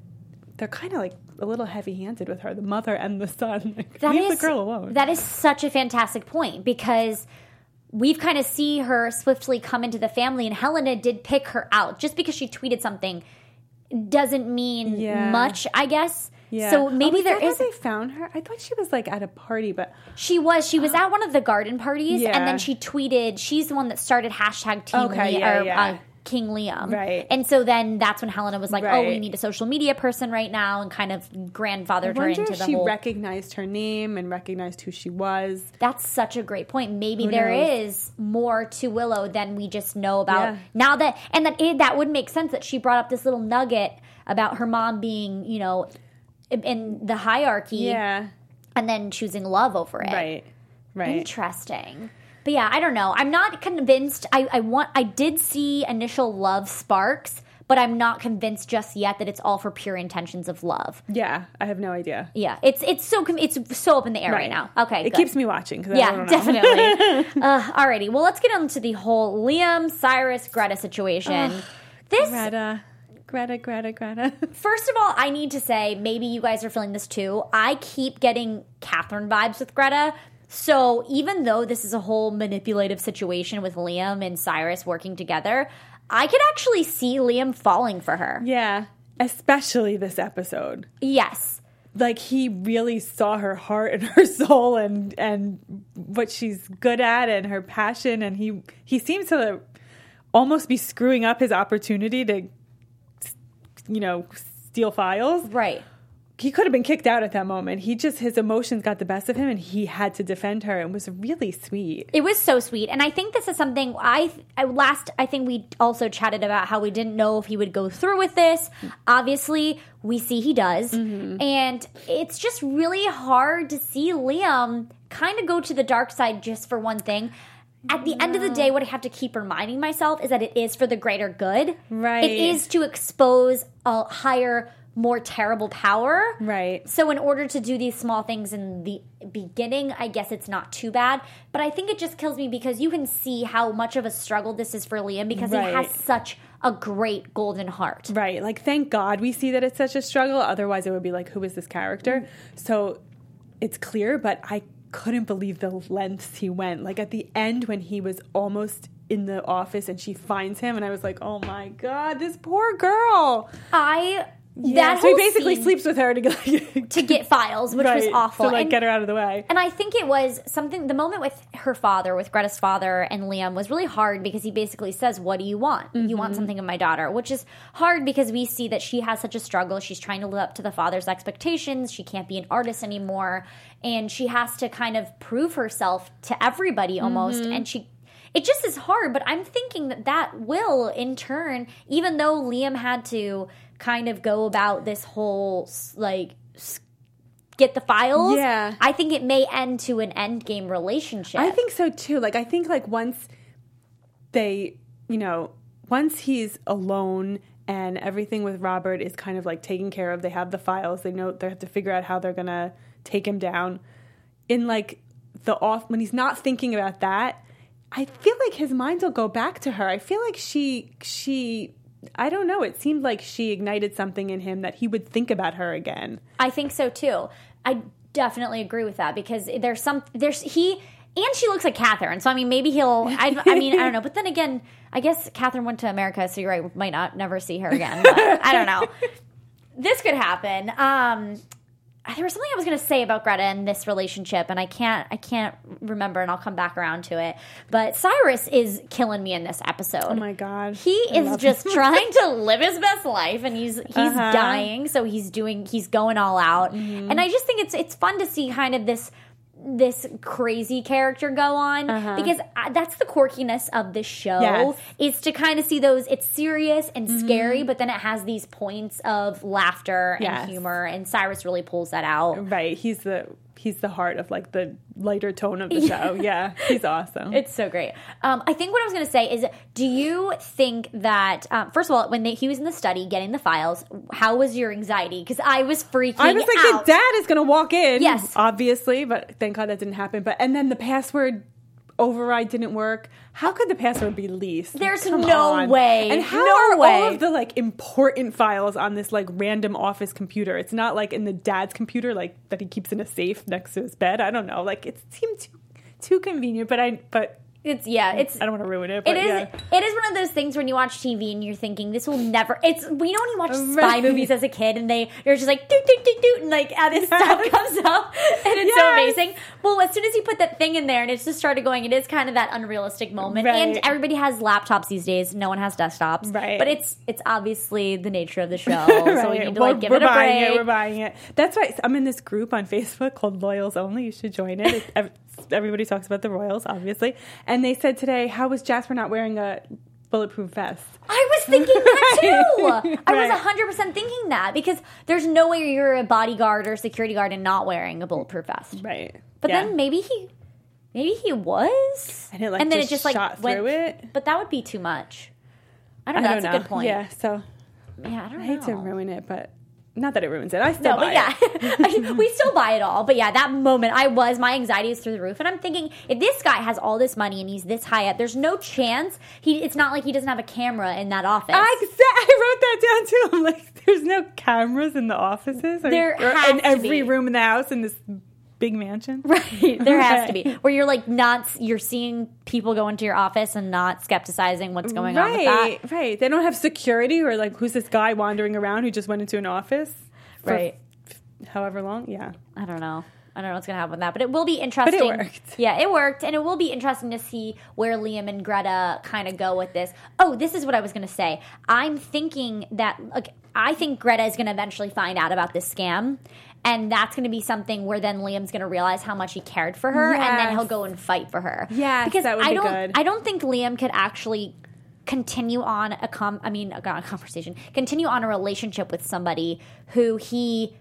[SPEAKER 3] they're kind of like a little heavy-handed with her, the mother and the son. Like,
[SPEAKER 1] That
[SPEAKER 3] leave
[SPEAKER 1] is
[SPEAKER 3] the girl alone.
[SPEAKER 1] That is such a fantastic point because we've kind of see her swiftly come into the family, and Helena did pick her out just because she tweeted something doesn't mean
[SPEAKER 3] Yeah.
[SPEAKER 1] much, I guess.
[SPEAKER 3] Yeah.
[SPEAKER 1] So maybe
[SPEAKER 3] oh,
[SPEAKER 1] there
[SPEAKER 3] how
[SPEAKER 1] is.
[SPEAKER 3] they found her. I thought she was like at a party, but
[SPEAKER 1] She was. She was at one of the garden parties,
[SPEAKER 3] Yeah.
[SPEAKER 1] and then she tweeted. She's the one that started hashtag Team
[SPEAKER 3] Okay, yeah,
[SPEAKER 1] or,
[SPEAKER 3] yeah.
[SPEAKER 1] Uh, King Liam,
[SPEAKER 3] Right.
[SPEAKER 1] And so then that's when Helena was like, "Oh, we need a social media person right now," and kind of grandfathered her into the
[SPEAKER 3] she
[SPEAKER 1] whole.
[SPEAKER 3] recognized her name and recognized who she was.
[SPEAKER 1] that's such a great point. Maybe
[SPEAKER 3] Who
[SPEAKER 1] there
[SPEAKER 3] knows?
[SPEAKER 1] is more to Willow than we just know about
[SPEAKER 3] Yeah.
[SPEAKER 1] now that, and that it, that would make sense that she brought up this little nugget about her mom being, you know, in- in the hierarchy,
[SPEAKER 3] Yeah,
[SPEAKER 1] and then choosing love over it.
[SPEAKER 3] right, right.
[SPEAKER 1] Interesting. But yeah, I don't know. I'm not convinced. I, I want. I did see initial love sparks, but I'm not convinced just yet that it's all for pure intentions of love.
[SPEAKER 3] Yeah, I have no idea.
[SPEAKER 1] Yeah, it's it's so it's so up in the air right, now. Okay,
[SPEAKER 3] it
[SPEAKER 1] good.
[SPEAKER 3] keeps me watching.
[SPEAKER 1] Yeah,
[SPEAKER 3] don't know.
[SPEAKER 1] definitely. uh, alrighty, well, let's get on to the whole Liam Cyrus Greta situation. this
[SPEAKER 3] Greta, Greta, Greta, Greta.
[SPEAKER 1] First of all, I need to say, maybe you guys are feeling this too. I keep getting Catherine vibes with Greta. So even though this is a whole manipulative situation with Liam and Cyrus working together, I could actually see Liam falling for her.
[SPEAKER 3] yeah, especially this episode.
[SPEAKER 1] Yes.
[SPEAKER 3] like he really saw her heart and her soul and and what she's good at and her passion and he he seems to almost be screwing up his opportunity to you know steal files
[SPEAKER 1] Right.
[SPEAKER 3] He could have been kicked out at that moment he just his emotions got the best of him and he had to defend her and was really sweet
[SPEAKER 1] It was so sweet, and I think this is something I, I last. I think we also chatted about how we didn't know if he would go through with this. Obviously, we see he does, mm-hmm. and it's just really hard to see Liam kind of go to the dark side just for one thing. At the end of the day, what I have to keep reminding myself is that it is for the greater good.
[SPEAKER 3] Right.
[SPEAKER 1] It is to expose a higher, more terrible power.
[SPEAKER 3] right
[SPEAKER 1] So, in order to do these small things in the beginning, I guess it's not too bad. But I think it just kills me because you can see how much of a struggle this is for Liam because he has such a great golden heart.
[SPEAKER 3] Right. Like, thank God we see that it's such a struggle. Otherwise, it would be like, who is this character? Mm. So it's clear, but I couldn't believe the lengths he went. Like, at the end, when he was almost in the office and she finds him, and I was like, oh my God, this poor girl.
[SPEAKER 1] I
[SPEAKER 3] Yeah.
[SPEAKER 1] that
[SPEAKER 3] so he basically sleeps with her to get,
[SPEAKER 1] to get files, which was awful.
[SPEAKER 3] To, like,
[SPEAKER 1] and,
[SPEAKER 3] get her out of the way.
[SPEAKER 1] and I think it was something. The moment with her father, with Greta's father and Liam, was really hard because he basically says, "What do you want? You
[SPEAKER 3] Mm-hmm.
[SPEAKER 1] want something of my daughter," which is hard because we see that she has such a struggle. She's trying to live up to the father's expectations. She can't be an artist anymore, and she has to kind of prove herself to everybody almost.
[SPEAKER 3] Mm-hmm.
[SPEAKER 1] And she, it just is hard. But I'm thinking that that will, in turn, even though Liam had to kind of go about this whole like. Get the files.
[SPEAKER 3] Yeah.
[SPEAKER 1] I think it may end to an end game relationship.
[SPEAKER 3] I think so too. Like I think like once they, you know, once he's alone and everything with Robert is kind of like taken care of, they have the files, they know they have to figure out how they're gonna take him down. In like the off when he's not thinking about that, I feel like his mind will go back to her. I feel like she she I don't know, it seemed like she ignited something in him that he would think about her again.
[SPEAKER 1] I think so too. I definitely agree with that because there's some there's he and she looks like Catherine. So I mean, maybe he'll. I, I mean, I don't know. But then again, I guess Catherine went to America, so you're right. We might not never see her again. But I don't know. This could happen. Um, there was something I was going to say about Greta and this relationship, and I can't. I can't remember, and I'll come back around to it. But Cyrus is killing me in this episode.
[SPEAKER 3] Oh my god.
[SPEAKER 1] He
[SPEAKER 3] I
[SPEAKER 1] is just trying to live his best life, and he's he's
[SPEAKER 3] Uh-huh.
[SPEAKER 1] dying, so he's doing he's going all out,
[SPEAKER 3] Mm-hmm.
[SPEAKER 1] and I just think it's it's fun to see kind of this this crazy character go on because uh, that's the quirkiness of this show
[SPEAKER 3] Uh-huh. Yes.
[SPEAKER 1] is to kind of see those it's serious and scary but then it has these points of laughter and humor and cyrus really pulls that out
[SPEAKER 3] Right. He's the he's the heart of like the lighter tone of the show. Yeah. He's awesome.
[SPEAKER 1] It's so great. Um, I think what I was going to say is, do you think that um, first of all, when they, he was in the study getting the files, how was your anxiety? Because I was freaking. Out.
[SPEAKER 3] I was like,
[SPEAKER 1] out.
[SPEAKER 3] the dad is gonna walk in.
[SPEAKER 1] Yes.
[SPEAKER 3] Obviously, but thank God that didn't happen. But and then the password override didn't work. How could the password be leased?
[SPEAKER 1] There's
[SPEAKER 3] Come
[SPEAKER 1] no
[SPEAKER 3] on.
[SPEAKER 1] way.
[SPEAKER 3] And how
[SPEAKER 1] No
[SPEAKER 3] are
[SPEAKER 1] way.
[SPEAKER 3] all of the like important files on this like random office computer? It's not like in the dad's computer, like that he keeps in a safe next to his bed. I don't know. Like it seemed too too convenient, but I but
[SPEAKER 1] It's yeah. It's
[SPEAKER 3] I don't want to ruin it. But
[SPEAKER 1] It is.
[SPEAKER 3] yeah.
[SPEAKER 1] It is one of those things when you watch TV and you're thinking this will never. It's we know when you watch spy
[SPEAKER 3] Right.
[SPEAKER 1] movies as a kid and they you're just like doot doot doot doot and like uh, this stuff comes up and it's so amazing. Well, as soon as you put that thing in there and it's just started going, it is kind of that unrealistic moment. And everybody has laptops these days. No one has desktops.
[SPEAKER 3] Right.
[SPEAKER 1] But it's it's obviously the nature of the show, so we need to like give it a
[SPEAKER 3] buying
[SPEAKER 1] break.
[SPEAKER 3] It, we're buying it. That's why I'm in this group on Facebook called Loyals Only. You should join it. Everybody talks about the Royals, obviously. And they said today, how was Jasper not wearing a bulletproof vest?
[SPEAKER 1] I was thinking that too.
[SPEAKER 3] Right.
[SPEAKER 1] I was hundred percent thinking that because there's no way you're a bodyguard or security guard and not wearing a bulletproof vest.
[SPEAKER 3] Right.
[SPEAKER 1] But
[SPEAKER 3] Yeah.
[SPEAKER 1] then maybe he, maybe he was,
[SPEAKER 3] And it, like,
[SPEAKER 1] then
[SPEAKER 3] just shot through it?
[SPEAKER 1] But that would be too much. I
[SPEAKER 3] I
[SPEAKER 1] don't know.
[SPEAKER 3] don't
[SPEAKER 1] That's
[SPEAKER 3] know.
[SPEAKER 1] a good point.
[SPEAKER 3] Yeah, so
[SPEAKER 1] yeah. I don't
[SPEAKER 3] I hate to ruin it, but not that it ruins it. I still
[SPEAKER 1] No, but
[SPEAKER 3] buy
[SPEAKER 1] yeah. I- we still buy it all. But yeah, that moment, I was my anxiety is through the roof, and I'm thinking if this guy has all this money and he's this high up, there's no chance he. It's not like he doesn't have a camera in that office.
[SPEAKER 3] I, I wrote that down too. I'm like, there's no cameras in the offices or,
[SPEAKER 1] There
[SPEAKER 3] or in every
[SPEAKER 1] be.
[SPEAKER 3] room in the house in this big mansion.
[SPEAKER 1] Right. There has to be. Where you're like not you're seeing people go into your office and not skepticizing what's going on with that.
[SPEAKER 3] Right, right. They don't have security or like who's this guy wandering around who just went into an office? for
[SPEAKER 1] Right.
[SPEAKER 3] however long. Yeah.
[SPEAKER 1] I don't know. I don't know what's gonna happen with that, but it will be interesting.
[SPEAKER 3] worked.
[SPEAKER 1] Yeah, it worked, and it will be interesting to see where Liam and Greta kind of go with this. Oh, this is what I was gonna say. I'm thinking that like I think Greta is gonna eventually find out about this scam. And that's going to be something where then Liam's going to realize how much he cared for her, and then he'll go and fight for her.
[SPEAKER 3] Yeah,
[SPEAKER 1] because
[SPEAKER 3] that would
[SPEAKER 1] I
[SPEAKER 3] be
[SPEAKER 1] don't,
[SPEAKER 3] good.
[SPEAKER 1] I don't think Liam could actually continue on a com. I mean, a, a conversation, continue on a relationship with somebody who he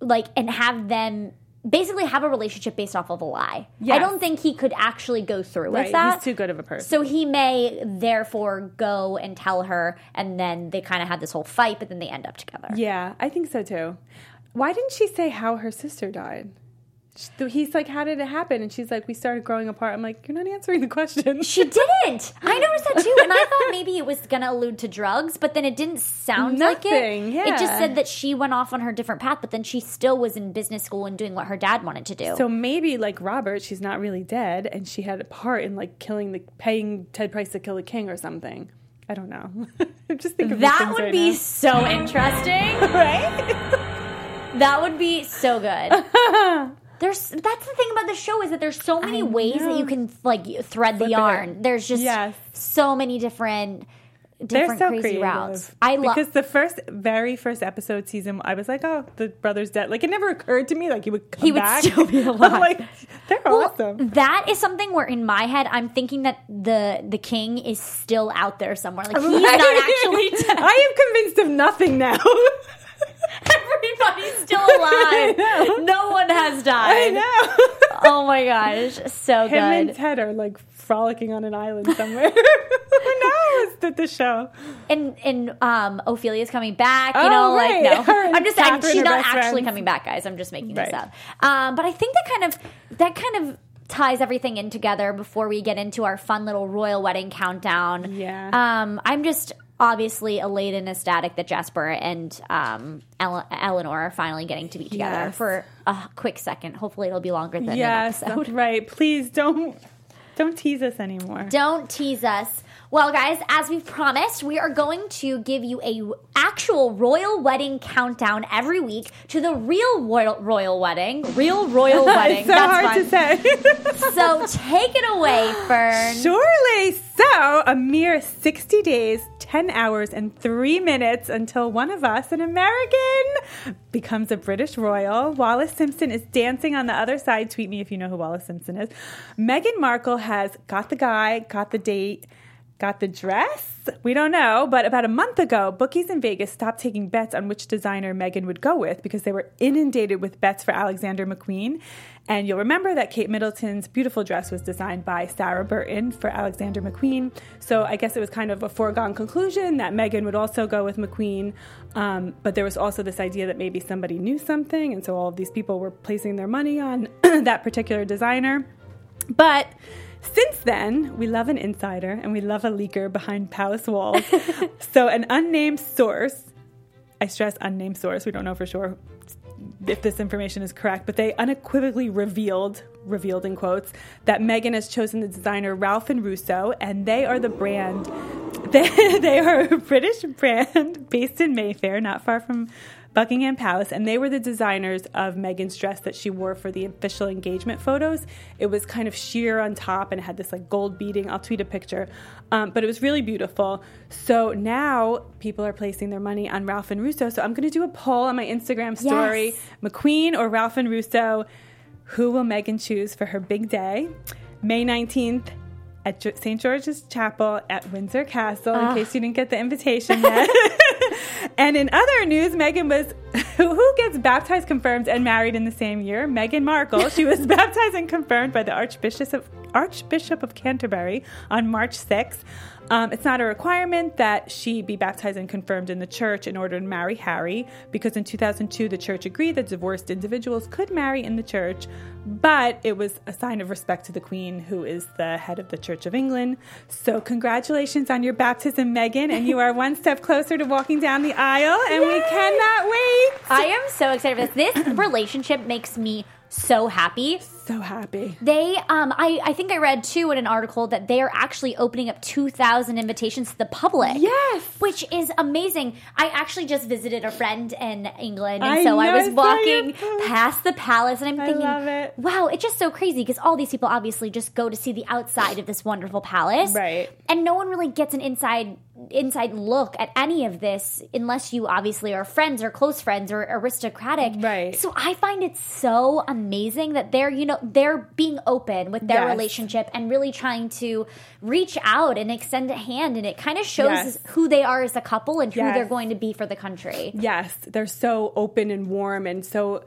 [SPEAKER 1] like and have them basically have a relationship based off of a lie. I don't think he could actually go through
[SPEAKER 3] Right.
[SPEAKER 1] with that.
[SPEAKER 3] He's too good of a person.
[SPEAKER 1] so he may therefore go and tell her, and then they kind of had this whole fight, but then they end up together.
[SPEAKER 3] yeah, I think so too. Why didn't she say how her sister died? She- He's like, how did it happen? And she's like, we started growing apart. I'm like, you're not answering the question.
[SPEAKER 1] She didn't. I noticed that too, and I thought maybe it was going to allude to drugs, but then it didn't sound like
[SPEAKER 3] Nothing,
[SPEAKER 1] it. It just said that she went off on her different path, but then she still was in business school and doing what her dad wanted to do.
[SPEAKER 3] So maybe like Robert, she's not really dead, and she had a part in like killing the paying Ted Pryce to kill the king or something. I don't know. I'm just thinking
[SPEAKER 1] that would
[SPEAKER 3] right
[SPEAKER 1] be
[SPEAKER 3] now.
[SPEAKER 1] so interesting.
[SPEAKER 3] right.
[SPEAKER 1] That would be so good. There's that's the thing about the show is that there's so many
[SPEAKER 3] I
[SPEAKER 1] ways that you can like thread the
[SPEAKER 3] it.
[SPEAKER 1] yarn. There's just
[SPEAKER 3] Yes.
[SPEAKER 1] so many different different
[SPEAKER 3] so
[SPEAKER 1] crazy
[SPEAKER 3] creative.
[SPEAKER 1] routes. I love
[SPEAKER 3] because the first, very first episode season, I was like, "Oh, the brother's dead." Like it never occurred to me like he would come
[SPEAKER 1] He would
[SPEAKER 3] back.
[SPEAKER 1] still be
[SPEAKER 3] I'm
[SPEAKER 1] alive.
[SPEAKER 3] like, they're awesome.
[SPEAKER 1] That is something where in my head I'm thinking that the the king is still out there somewhere. Like he's
[SPEAKER 3] Right?
[SPEAKER 1] not actually dead.
[SPEAKER 3] I am convinced of nothing now.
[SPEAKER 1] Everybody's still alive. No one has died.
[SPEAKER 3] I know.
[SPEAKER 1] Oh my gosh, so
[SPEAKER 3] Him and
[SPEAKER 1] good.
[SPEAKER 3] Ted are like frolicking on an island somewhere. Who knows? That the show.
[SPEAKER 1] And and um, Ophelia's coming back. You
[SPEAKER 3] Oh,
[SPEAKER 1] know,
[SPEAKER 3] right.
[SPEAKER 1] like no, I'm just saying she's not actually
[SPEAKER 3] friends.
[SPEAKER 1] coming back, guys. I'm just making this up. Um, but I think that kind of that kind of ties everything in together before we get into our fun little royal wedding countdown.
[SPEAKER 3] Yeah.
[SPEAKER 1] Um, I'm just obviously elated and ecstatic that Jasper and um, Ele- Eleanor are finally getting to be together
[SPEAKER 3] Yes.
[SPEAKER 1] for a quick second. Hopefully, it'll be longer than
[SPEAKER 3] Yes, right. Please don't don't tease us anymore.
[SPEAKER 1] Don't tease us. Well, guys, as we've promised, we are going to give you a actual royal wedding countdown every week to the real royal, royal wedding, real royal wedding.
[SPEAKER 3] so
[SPEAKER 1] That's
[SPEAKER 3] hard
[SPEAKER 1] fun.
[SPEAKER 3] to say.
[SPEAKER 1] So take it away, Fern.
[SPEAKER 3] Surely. So, a mere 60 days, 10 hours, and 3 minutes until one of us, an American, becomes a British royal. Wallis Simpson is dancing on the other side. Tweet me if you know who Wallis Simpson is. Meghan Markle has got the guy, got the date, got the dress. We don't know, but about a month ago, bookies in Vegas stopped taking bets on which designer Meghan would go with because they were inundated with bets for Alexander McQueen. And you'll remember that Kate Middleton's beautiful dress was designed by Sarah Burton for Alexander McQueen. So I guess it was kind of a foregone conclusion that Meghan would also go with McQueen. Um, but there was also this idea that maybe somebody knew something, and so all of these people were placing their money on that particular designer. But since then, we love an insider and we love a leaker behind palace walls. so, an unnamed source, I stress unnamed source, we don't know for sure if this information is correct, but they unequivocally revealed, revealed in quotes, that Meghan has chosen the designer Ralph and Russo, and they are the brand. They, they are a British brand based in Mayfair, not far from Buckingham Palace, and they were the designers of Meghan's dress that she wore for the official engagement photos. It was kind of sheer on top and it had this like gold beading. I'll tweet a picture, um, but it was really beautiful. So now people are placing their money on Ralph and Russo. So I'm going to do a poll on my Instagram story:
[SPEAKER 1] Yes.
[SPEAKER 3] McQueen or Ralph and Russo. Who will Meghan choose for her big day, May 19th? At St. George's Chapel at Windsor Castle, in case you didn't get the invitation yet. and in other news, Meghan was who gets baptized, confirmed, and married in the same year? Meghan Markle. She was baptized and confirmed by the Archbishop of, Archbishop of Canterbury on March 6th. Um, it's not a requirement that she be baptized and confirmed in the church in order to marry Harry, because in 2002 the church agreed that divorced individuals could marry in the church, but it was a sign of respect to the Queen, who is the head of the Church of England. So, congratulations on your baptism, Meghan, and you are one step closer to walking down the aisle, and we cannot wait.
[SPEAKER 1] I am so excited for this. This relationship makes me so happy.
[SPEAKER 3] So happy.
[SPEAKER 1] They, um, I, I think I read too in an article that they are actually opening up 2,000 invitations to the public.
[SPEAKER 3] Yes.
[SPEAKER 1] Which is amazing. I actually just visited a friend in England, and
[SPEAKER 3] I
[SPEAKER 1] so I
[SPEAKER 3] know,
[SPEAKER 1] was
[SPEAKER 3] I saw
[SPEAKER 1] walking past the palace, and I'm thinking,
[SPEAKER 3] it.
[SPEAKER 1] wow, it's just so crazy because all these people obviously just go to see the outside of this wonderful palace,
[SPEAKER 3] Right.
[SPEAKER 1] And no one really gets an inside inside look at any of this unless you obviously are friends or close friends or aristocratic,
[SPEAKER 3] Right.
[SPEAKER 1] So I find it so amazing that they're you know they're being open with their
[SPEAKER 3] Yes.
[SPEAKER 1] relationship and really trying to reach out and extend a hand, and it kind of shows
[SPEAKER 3] Yes.
[SPEAKER 1] who they are as a couple and who
[SPEAKER 3] Yes.
[SPEAKER 1] they're going to be for the country.
[SPEAKER 3] Yes, they're so open and warm and so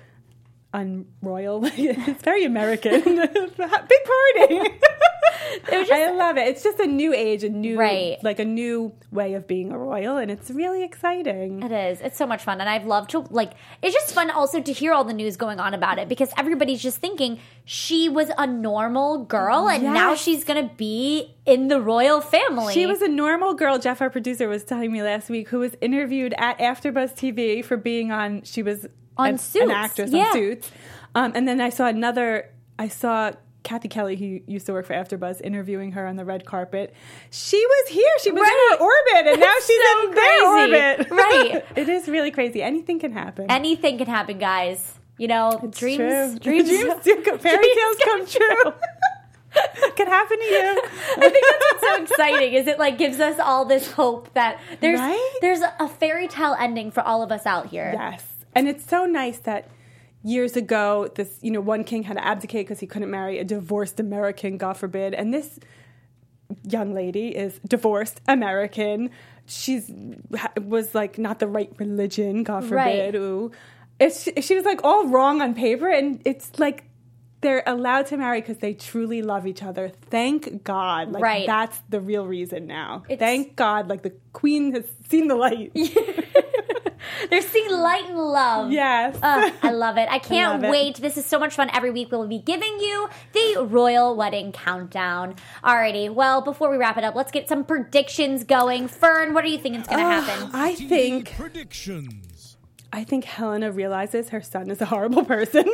[SPEAKER 3] unroyal. it's very American. Big party. I love it. It's just a new age, a new
[SPEAKER 1] Right.
[SPEAKER 3] like a new way of being a royal, and it's really exciting.
[SPEAKER 1] It is. It's so much fun. And I've loved to, like, it's just fun also to hear all the news going on about it because everybody's just thinking she was a normal girl and now she's going to be in the royal family.
[SPEAKER 3] She was a normal girl. Jeff, our producer, was telling me last week, who was interviewed at AfterBuzz TV for being on. She was
[SPEAKER 1] On
[SPEAKER 3] an,
[SPEAKER 1] Suits,
[SPEAKER 3] an actress
[SPEAKER 1] yeah.
[SPEAKER 3] on Suits, um, and then I saw another. I saw Kathy Kelly, who used to work for AfterBuzz, interviewing her on the red carpet. She was here. She was
[SPEAKER 1] Right.
[SPEAKER 3] in her orbit, and now she's
[SPEAKER 1] so
[SPEAKER 3] in their
[SPEAKER 1] crazy.
[SPEAKER 3] orbit.
[SPEAKER 1] Right.
[SPEAKER 3] it is really crazy. Anything can happen.
[SPEAKER 1] Anything can happen, guys. You know,
[SPEAKER 3] It's
[SPEAKER 1] dreams,
[SPEAKER 3] true.
[SPEAKER 1] dreams,
[SPEAKER 3] dreams do come, fairy
[SPEAKER 1] dreams
[SPEAKER 3] tales come true. Could happen to you.
[SPEAKER 1] I think that's what's so exciting is it like gives us all this hope that there's
[SPEAKER 3] Right?
[SPEAKER 1] there's a fairy tale ending for all of us out here.
[SPEAKER 3] Yes. And it's so nice that years ago, this, you know, one king had to abdicate because he couldn't marry a divorced American, God forbid. And this young lady is divorced American. She's was like not the right religion, God
[SPEAKER 1] Right.
[SPEAKER 3] forbid. Ooh. It's, she was like all wrong on paper. And it's like, they're allowed to marry because they truly love each other. Thank God. Like
[SPEAKER 1] Right.
[SPEAKER 3] that's the real reason now.
[SPEAKER 1] It's-
[SPEAKER 3] Thank God. Like the queen has seen the light.
[SPEAKER 1] They're seeing light and love.
[SPEAKER 3] Yes.
[SPEAKER 1] Ugh, I love it. I can't
[SPEAKER 3] love it.
[SPEAKER 1] wait. This is so much fun. Every week we'll be giving you the royal wedding countdown. Alrighty. Well, before we wrap it up, let's get some predictions going. Fern, what do you think is going to happen?
[SPEAKER 3] I think
[SPEAKER 2] predictions.
[SPEAKER 3] I think Helena realizes her son is a horrible person.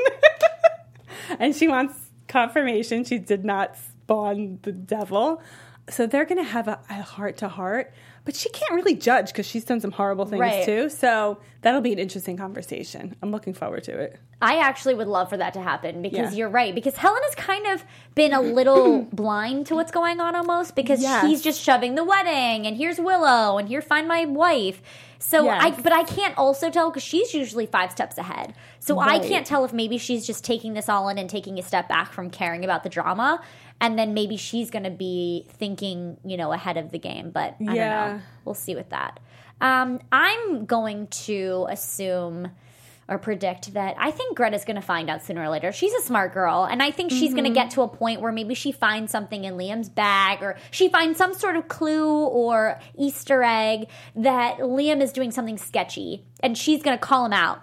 [SPEAKER 3] and she wants confirmation she did not spawn the devil. So they're going to have a heart to heart. But she can't really judge because she's done some horrible things
[SPEAKER 1] Right.
[SPEAKER 3] too. So that'll be an interesting conversation. I'm looking forward to it.
[SPEAKER 1] I actually would love for that to happen because
[SPEAKER 3] Yeah.
[SPEAKER 1] you're right. Because Helen has kind of been a little blind to what's going on almost because
[SPEAKER 3] Yes.
[SPEAKER 1] he's just shoving the wedding and here's Willow and here find my wife. So I but I can't also tell because she's usually five steps ahead. So I can't tell if maybe she's just taking this all in and taking a step back from caring about the drama. And then maybe she's going to be thinking, you know, ahead of the game. But I don't
[SPEAKER 3] Yeah.
[SPEAKER 1] know. We'll see with that. Um, I'm going to assume or predict that I think Greta's going to find out sooner or later. She's a smart girl, and I think she's going to get mm-hmm. to a point where maybe she finds something in Liam's bag, or she finds some sort of clue or Easter egg that Liam is doing something sketchy, and she's going to call him out.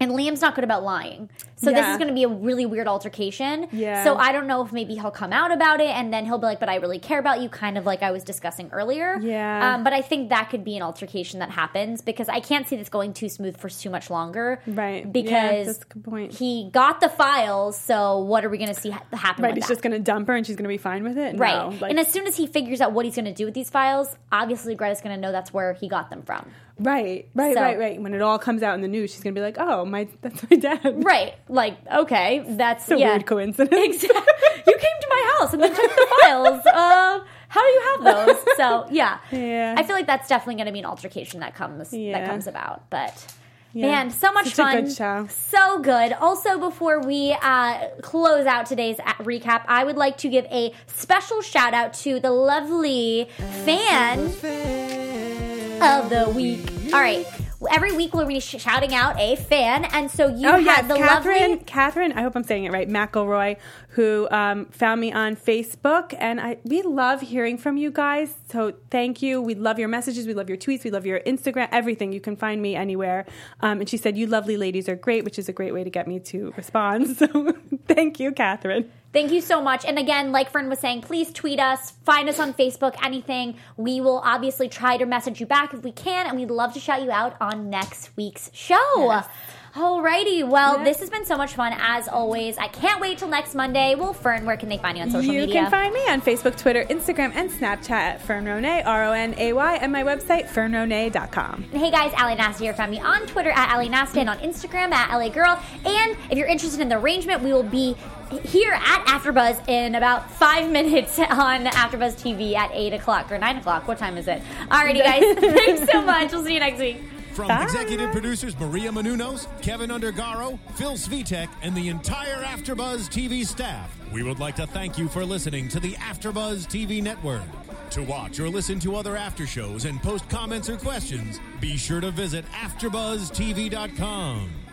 [SPEAKER 1] And Liam's not good about lying. So this is going to be a really weird altercation.
[SPEAKER 3] Yeah.
[SPEAKER 1] So I don't know if maybe he'll come out about it and then he'll be like, but I really care about you, kind of like I was discussing earlier.
[SPEAKER 3] Yeah.
[SPEAKER 1] Um, but I think that could be an altercation that happens because I can't see this going too smooth for too much longer.
[SPEAKER 3] Right. Yeah,
[SPEAKER 1] Because
[SPEAKER 3] that's a good point.
[SPEAKER 1] he got the files, so what are we going to see ha- happen
[SPEAKER 3] Right. He's
[SPEAKER 1] that?
[SPEAKER 3] just going to dump her and she's going to be fine with it?
[SPEAKER 1] Right.
[SPEAKER 3] No, like-
[SPEAKER 1] and as soon as he figures out what he's going to do with these files, obviously Greta's going to know that's where he got them from.
[SPEAKER 3] right. Right.
[SPEAKER 1] So-
[SPEAKER 3] right. Right. When it all comes out in the news, she's going to be like, oh, my, that's my dad.
[SPEAKER 1] Right. Like, okay, that's
[SPEAKER 3] It's a
[SPEAKER 1] yeah.
[SPEAKER 3] weird coincidence.
[SPEAKER 1] Exactly. You came to my house and then took the files. Uh, how do you have those? So yeah,
[SPEAKER 3] Yeah.
[SPEAKER 1] I feel like that's definitely going to be an altercation that comes that comes about. But
[SPEAKER 3] Yeah.
[SPEAKER 1] man, so much
[SPEAKER 3] Such a
[SPEAKER 1] fun,
[SPEAKER 3] good show.
[SPEAKER 1] so good. Also, before we uh, close out today's a- recap, I would like to give a special shout out to the lovely fan of the week. All right. Every week we'll be shouting out a fan, and so you
[SPEAKER 3] Oh
[SPEAKER 1] had
[SPEAKER 3] yes,
[SPEAKER 1] the
[SPEAKER 3] Catherine.
[SPEAKER 1] lovely
[SPEAKER 3] Catherine, I hope I'm saying it right. McElroy, who um, found me on Facebook, and I we love hearing from you guys. So thank you. We love your messages. We love your tweets. We love your Instagram. Everything. You can find me anywhere. Um, and she said, "You lovely ladies are great," which is a great way to get me to respond. So thank you, Catherine.
[SPEAKER 1] Thank you so much. And again, like Fern was saying, please tweet us, find us on Facebook, anything. We will obviously try to message you back if we can, and we'd love to shout you out on next week's show.
[SPEAKER 3] Yes.
[SPEAKER 1] Alrighty, well,
[SPEAKER 3] Yeah.
[SPEAKER 1] this has been so much fun as always. I can't wait till next Monday. Well, Fern, where can they find you on social
[SPEAKER 3] you
[SPEAKER 1] media?
[SPEAKER 3] You can find me on Facebook, Twitter, Instagram, and Snapchat at Fern Ronay, R O N A Y, and my website, fernronay.com.
[SPEAKER 1] Hey guys, Ally Nasta here. Find me on Twitter at Ally Nasta and on Instagram at LA Girl. And if you're interested in the arrangement, we will be here at AfterBuzz in about five minutes on AfterBuzz TV at eight o'clock or nine o'clock. What time is it? Alrighty, guys. Thanks so much. We'll see you next week.
[SPEAKER 2] From
[SPEAKER 3] Bye.
[SPEAKER 2] executive producers Maria Menounos, Kevin Undergaro, Phil Svitek, and the entire AfterBuzz TV staff, we would like to thank you for listening to the AfterBuzz TV network. To watch or listen to other after shows and post comments or questions, be sure to visit AfterBuzzTV.com.